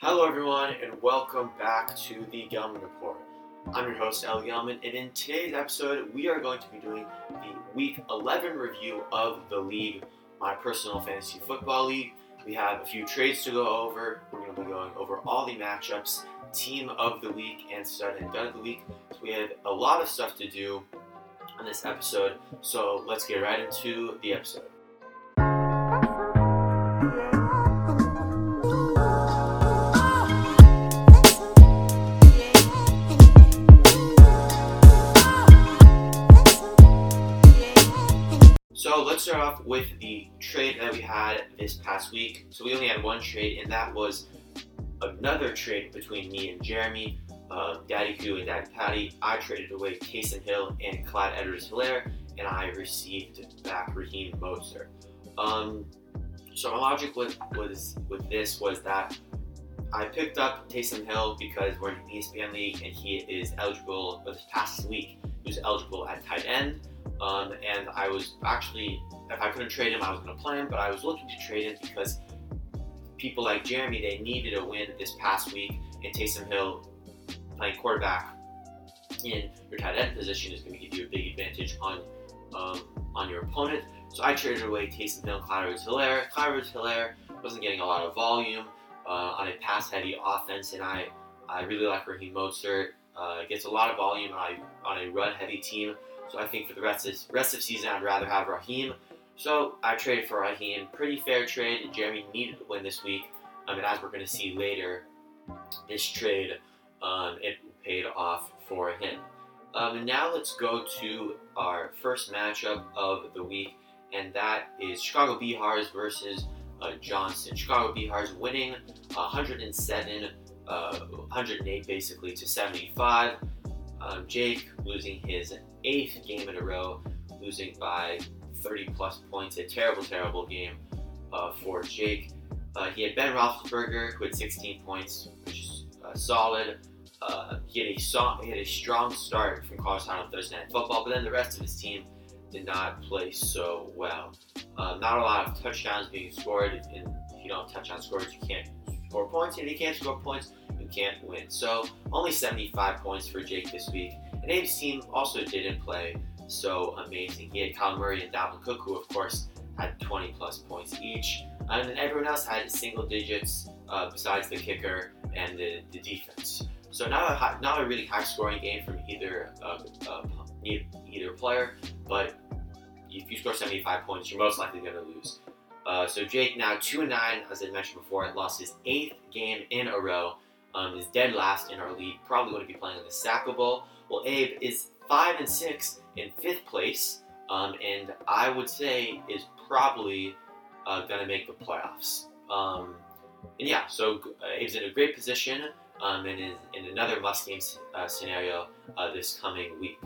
Hello, everyone, and welcome back to the Gelman Report. I'm your host, El Gelman, and in today's episode, we are going to be doing the Week 11 review of the league, my personal fantasy football league. We have a few trades to go over. We're going to be going over all the matchups, team of the week, and stud and dud of the week. So we have a lot of stuff to do on this episode, so let's get right into the episode. Start off with the trade that we had this past week. So we only had one trade, and that was another trade between me and Jeremy, uh, Daddy Koo and Daddy Patty. I traded away Taysom Hill and Clyde Edwards-Hilaire, and I received back Raheem Mostert. Um, so my logic with was with this was that I picked up Taysom Hill because we're in the ESPN league, and he is eligible. For this past week, he was eligible at tight end. Um, and I was actually, if I couldn't trade him, I was going to play him, but I was looking to trade him because people like Jeremy, they needed a win this past week, and Taysom Hill playing quarterback in your tight end position is going to give you a big advantage on um, on your opponent. So I traded away Taysom Hill, Clyde Hilaire. Clyde Hilaire wasn't getting a lot of volume uh, on a pass-heavy offense, and I I really like Raheem Mostert. Uh, gets a lot of volume on a, on a run-heavy team. So I think for the rest of rest of season, I'd rather have Raheem. So I traded for Raheem. Pretty fair trade. Jeremy needed to win this week. I mean, as we're going to see later, this trade um, it paid off for him. Um, and now let's go to our first matchup of the week, and that is Chicago Bears versus uh, Johnson. Chicago Bears winning 107, uh, 108 basically to 75. Um, Jake losing his eighth game in a row, losing by 30 plus points. A terrible, terrible game uh, for Jake. Uh, he had Ben Roethlisberger who had 16 points, which is uh, solid. Uh, he had a he had a strong start from time on Thursday Night Football, but then the rest of his team did not play so well. Uh, not a lot of touchdowns being scored. And if you don't touchdown scores, you can't score points. And if you can't score points, you can't win. So only 75 points for Jake this week. And Abe's team also didn't play so amazing. He had Kyler Murray and Dalvin Cook, who of course had 20 plus points each. And then everyone else had single digits uh, besides the kicker and the, the defense. So not a high, not a really high scoring game from either uh, uh, either player, but if you score 75 points, you're most likely going to lose. Uh, so Jake now two and nine, as I mentioned before, lost his eighth game in a row. Um, is dead last in our league. Probably going to be playing in the Bowl. Well, Abe is five and six in fifth place, um, and I would say is probably uh, going to make the playoffs. Um, and yeah, so uh, Abe's in a great position um, and is in another must game uh, scenario uh, this coming week.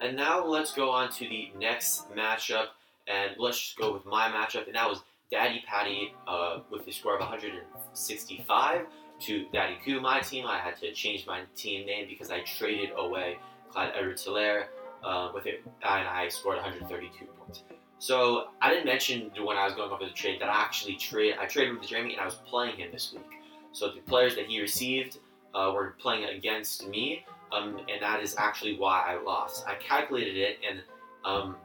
And now let's go on to the next matchup, and let's just go with my matchup, and that was Daddy Patty uh, with a score of 165 to Daddy Koo, my team. I had to change my team name because I traded away Clyde Edwards-Hilaire uh, with it, and I scored 132 points. So I didn't mention when I was going over the trade that I actually trade. I traded with Jeremy, and I was playing him this week. So the players that he received uh, were playing against me, um, and that is actually why I lost. I calculated it, and um,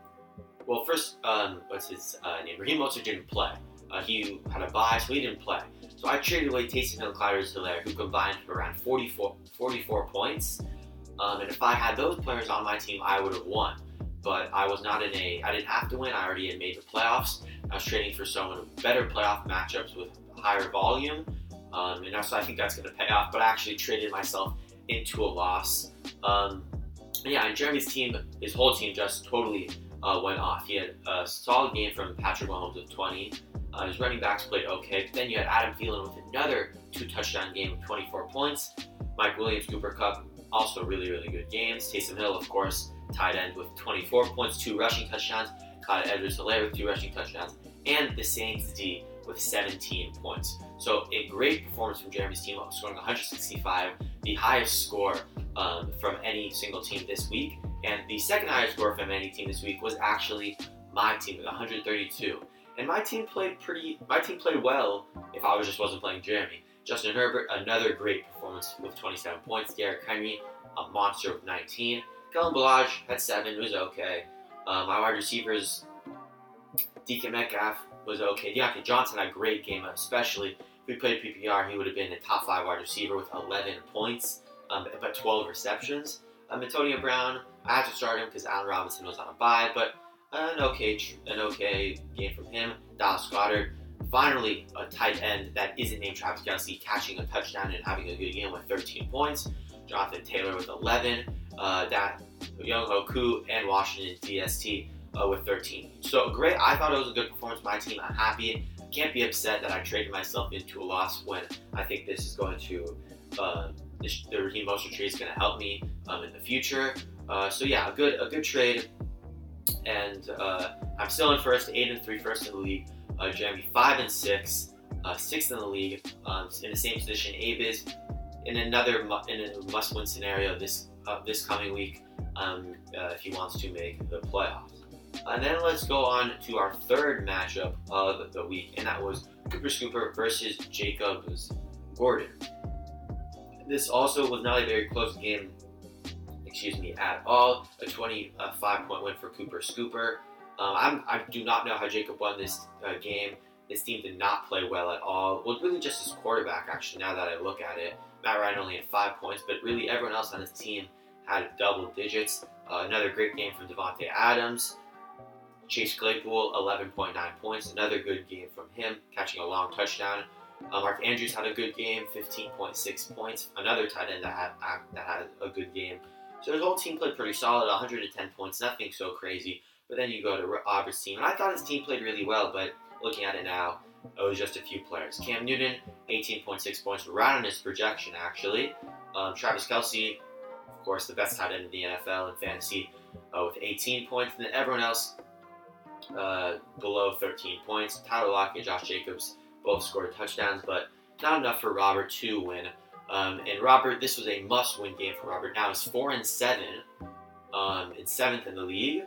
well, first, um, what's his uh, name? Raheem Mostert didn't play. Uh, he had a bye, so he didn't play. So I traded away Taysom Hill and Clyde Hilaire, who combined for around 44, 44 points. Um, and if I had those players on my team, I would have won. But I was not in a, I didn't have to win. I already had made the playoffs. I was trading for someone better playoff matchups with higher volume. Um, and so I think that's going to pay off. But I actually traded myself into a loss. Um, yeah, and Jeremy's team, his whole team just totally uh, went off. He had a solid game from Patrick Mahomes with 20. Uh, his running backs played okay. But then you had Adam Thielen with another two touchdown game with 24 points. Mike Williams, Cooper Kupp, also really, really good games. Taysom Hill, of course, tight end with 24 points, two rushing touchdowns. Clyde Edwards-Hilaire with two rushing touchdowns. And the Saints D with 17 points. So a great performance from Jeremy's team, scoring 165, the highest score um, from any single team this week. And the second highest score from any team this week was actually my team with 132. And my team played pretty. My team played well. If I was just wasn't playing Jeremy, Justin Herbert, another great performance with 27 points. Derrick Henry, a monster with 19. Kalen Ballage had seven, was okay. Uh, my wide receivers, DK Metcalf was okay. Diontae Johnson had a great game, especially if we played PPR, he would have been a top five wide receiver with 11 points, um, but 12 receptions. Um, Antonio Brown, I had to start him because Allen Robinson was on a bye, but an okay, an okay game from him. Dallas Goedert, finally a tight end that isn't named Travis Kelce, catching a touchdown and having a good game with 13 points. Jonathan Taylor with 11. Uh, that Younghoe Koo and Washington DST uh, with 13. So great. I thought it was a good performance my team. I'm happy. Can't be upset that I traded myself into a loss when I think this is going to uh, this, the Raheem Mostert trade is going to help me um, in the future. Uh, so yeah, a good a good trade, and uh, I'm still in first, eight and three, first in the league. Uh, Jeremy five and six, uh, sixth in the league, um, in the same position. Abe in another mu- in a must-win scenario this uh, this coming week um, uh, if he wants to make the playoffs. And then let's go on to our third matchup of the week, and that was Cooper Scooper versus Jacobs Gordon. This also was not a very close game, excuse me, at all. A 25 point win for Cooper Scooper. Um, I'm, I do not know how Jacob won this uh, game. His team did not play well at all. Well, really just his quarterback, actually, now that I look at it. Matt Ryan only had five points, but really everyone else on his team had double digits. Uh, another great game from Davante Adams. Chase Claypool, 11.9 points. Another good game from him, catching a long touchdown. Uh, Mark Andrews had a good game, 15.6 points. Another tight end that had that had a good game. So his whole team played pretty solid, 110 points, nothing so crazy. But then you go to Robert's team, and I thought his team played really well, but looking at it now, it was just a few players. Cam Newton, 18.6 points, right on his projection, actually. Um, Travis Kelce, of course, the best tight end in the NFL in fantasy, uh, with 18 points. And then everyone else uh, below 13 points. Tyler Lockett, and Josh Jacobs both scored touchdowns, but not enough for Robert to win. Um, and Robert, this was a must-win game for Robert. Now he's four and seven, um, and seventh in the league,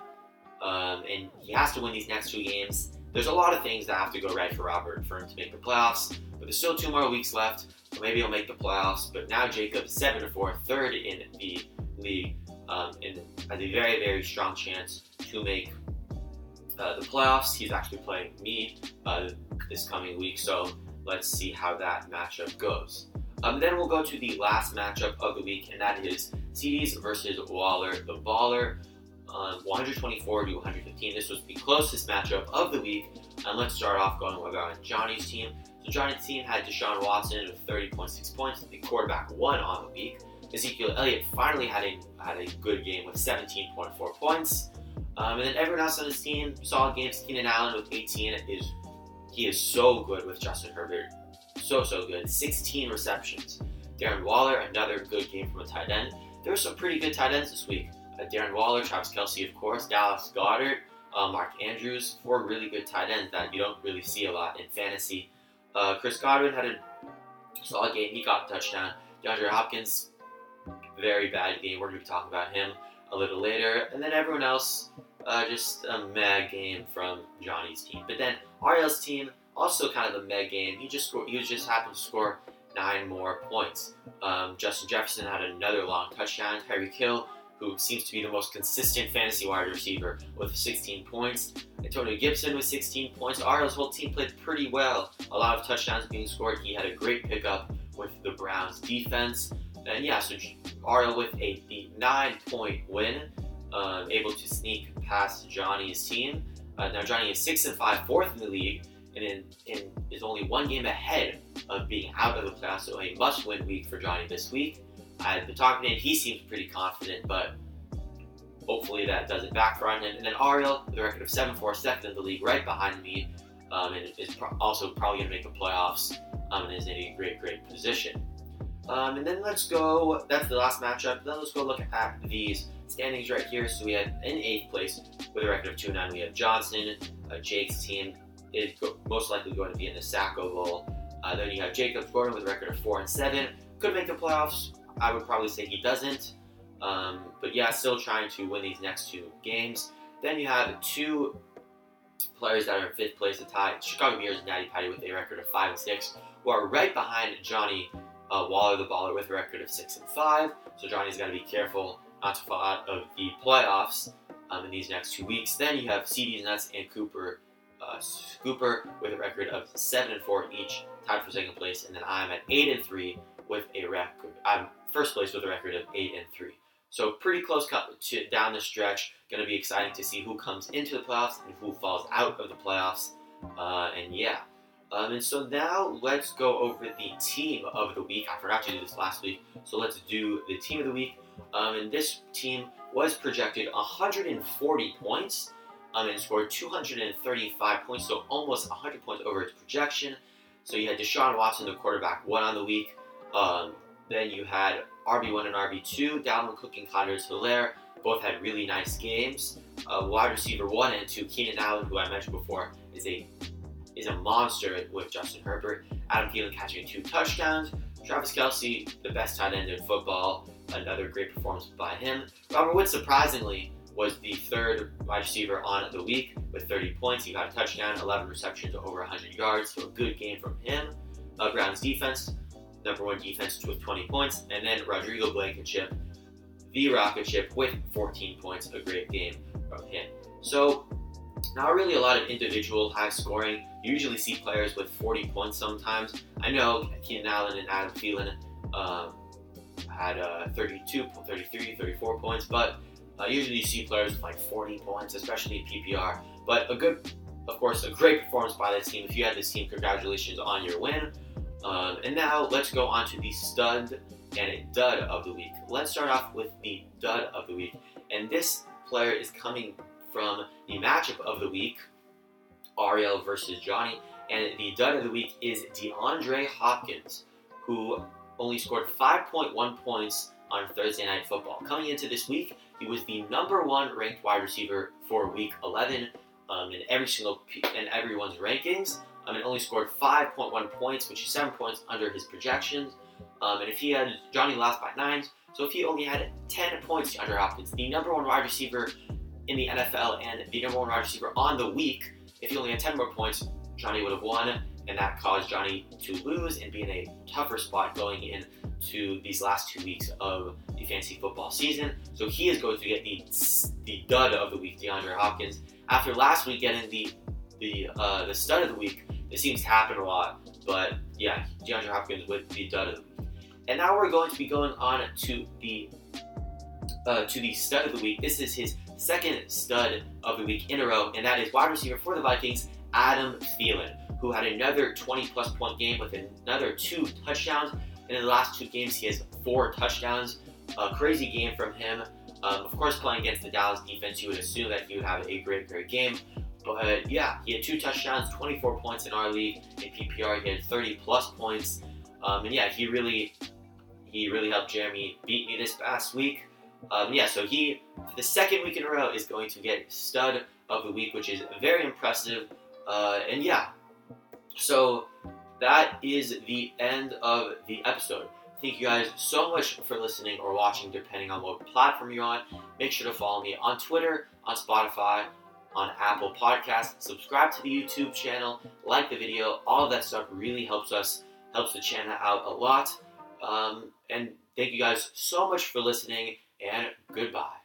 um, and he has to win these next two games. There's a lot of things that have to go right for Robert for him to make the playoffs, but there's still two more weeks left. So maybe he'll make the playoffs. But now Jacob, seven and four, third in the league, um, and has a very, very strong chance to make uh, the playoffs. He's actually playing me uh, this coming week, so let's see how that matchup goes. Um, then we'll go to the last matchup of the week, and that is CDs versus Waller, the Baller. Um, 124 to 115. This was the closest matchup of the week. And let's start off going with on Johnny's team. So Johnny's team had Deshaun Watson with 30.6 points, the quarterback one on the week. Ezekiel Elliott finally had a had a good game with 17.4 points. Um, and then everyone else on his team, solid games. Keenan Allen with 18 is he is so good with Justin Herbert, so so good. 16 receptions. Darren Waller, another good game from a tight end. There were some pretty good tight ends this week. Uh, Darren Waller, Travis Kelce, of course, Dallas Goedert, uh, Mark Andrews, four really good tight ends that you don't really see a lot in fantasy. Uh, Chris Godwin had a solid game. He got a touchdown. DeAndre Hopkins, very bad game. We're going to be talking about him a little later. And then everyone else, uh, just a mad game from Johnny's team. But then Ariel's team, also kind of a mad game. He just scored, he was just happened to score nine more points. Um, Justin Jefferson had another long touchdown. Tyreek Hill who seems to be the most consistent fantasy wide receiver with 16 points. Antonio Gibson with 16 points. Ariel's whole team played pretty well. A lot of touchdowns being scored. He had a great pickup with the Browns defense. And yeah, so Ariel with a nine point win, um, able to sneak past Johnny's team. Uh, now Johnny is six and five, fourth in the league, and in, in, is only one game ahead of being out of the playoffs. So a must-win week for Johnny this week. I've been talking to him. He seems pretty confident, but hopefully that doesn't backfire on him. And then Ariel, with a record of 7 4, second in the league, right behind me, um, and is pro- also probably going to make the playoffs um, and is in a great, great position. Um, and then let's go, that's the last matchup. Then let's go look at these standings right here. So we have in eighth place with a record of 2 9, we have Johnson, uh, Jake's team is go- most likely going to be in the Sacko Bowl. Uh, then you have Jacob Gordon with a record of 4 and 7. Could make the playoffs, I would probably say he doesn't. Um, but yeah, still trying to win these next two games. Then you have two players that are in fifth place to tie Chicago Bears and Natty Patty with a record of five and six. who are right behind Johnny uh, Waller, the baller, with a record of six and five. So Johnny's got to be careful not to fall out of the playoffs um, in these next two weeks. Then you have CD's Nuts and Cooper, uh, Cooper with a record of seven and four each, tied for second place, and then I'm at eight and three with a record. I'm first place with a record of eight and three. So pretty close to down the stretch. Going to be exciting to see who comes into the playoffs and who falls out of the playoffs. Uh, and yeah. Um, and so now let's go over the team of the week. I forgot to do this last week, so let's do the team of the week. Um, and this team was projected 140 points um, and scored 235 points, so almost 100 points over its projection. So you had Deshaun Watson, the quarterback, one on the week. Um, then you had RB1 and RB2, Dalvin Cook and Clyde Hilaire. Both had really nice games. Uh, wide receiver one and two, Keenan Allen, who I mentioned before, is a is a monster with Justin Herbert. Adam Thielen catching two touchdowns. Travis Kelce, the best tight end in football, another great performance by him. Robert Woods, surprisingly, was the third wide receiver on the week with 30 points. He got a touchdown, 11 receptions, over 100 yards, so a good game from him. Uh, Browns defense, number one defense with 20 points, and then Rodrigo Blankenship, the rocket ship with 14 points, a great game from him. So, not really a lot of individual high scoring. You usually see players with 40 points sometimes. I know Keenan Allen and Adam Thielen um, had uh, 32, 33, 34 points, but uh, usually you see players with like 40 points, especially PPR. But a good, of course, a great performance by this team. If you had this team, congratulations on your win. Um, and now let's go on to the stud and dud of the week. Let's start off with the dud of the week. And this player is coming from the matchup of the week, Ariel versus Johnny. And the dud of the week is DeAndre Hopkins, who only scored 5.1 points on Thursday Night Football. Coming into this week, he was the number one ranked wide receiver for Week 11 um, in every single in everyone's rankings. Um, and only scored 5.1 points, which is seven points under his projections. Um, and if he had Johnny lost by nines, so if he only had 10 points Andre Hopkins, the number one wide receiver in the NFL and the number one wide receiver on the week, if he only had 10 more points, Johnny would have won, and that caused Johnny to lose and be in a tougher spot going into these last two weeks of the fantasy football season. So he is going to get the the dud of the week, DeAndre Hopkins. After last week getting the the uh, the stud of the week, it seems to happen a lot. But yeah, DeAndre Hopkins with the dud of. And now we're going to be going on to the uh, to the stud of the week. This is his second stud of the week in a row, and that is wide receiver for the Vikings, Adam Thielen, who had another 20 plus point game with another two touchdowns. And in the last two games, he has four touchdowns. A crazy game from him. Um, of course, playing against the Dallas defense, you would assume that he would have a great, great game. But yeah, he had two touchdowns, 24 points in our league. In PPR, he had 30 plus points. Um, and yeah, he really, he really helped Jeremy beat me this past week. Um, yeah, so he, for the second week in a row, is going to get stud of the week, which is very impressive. Uh, and yeah, so that is the end of the episode. Thank you guys so much for listening or watching, depending on what platform you're on. Make sure to follow me on Twitter, on Spotify, on Apple Podcasts. Subscribe to the YouTube channel, like the video. All of that stuff really helps us, helps the channel out a lot. Um, and thank you guys so much for listening, and goodbye.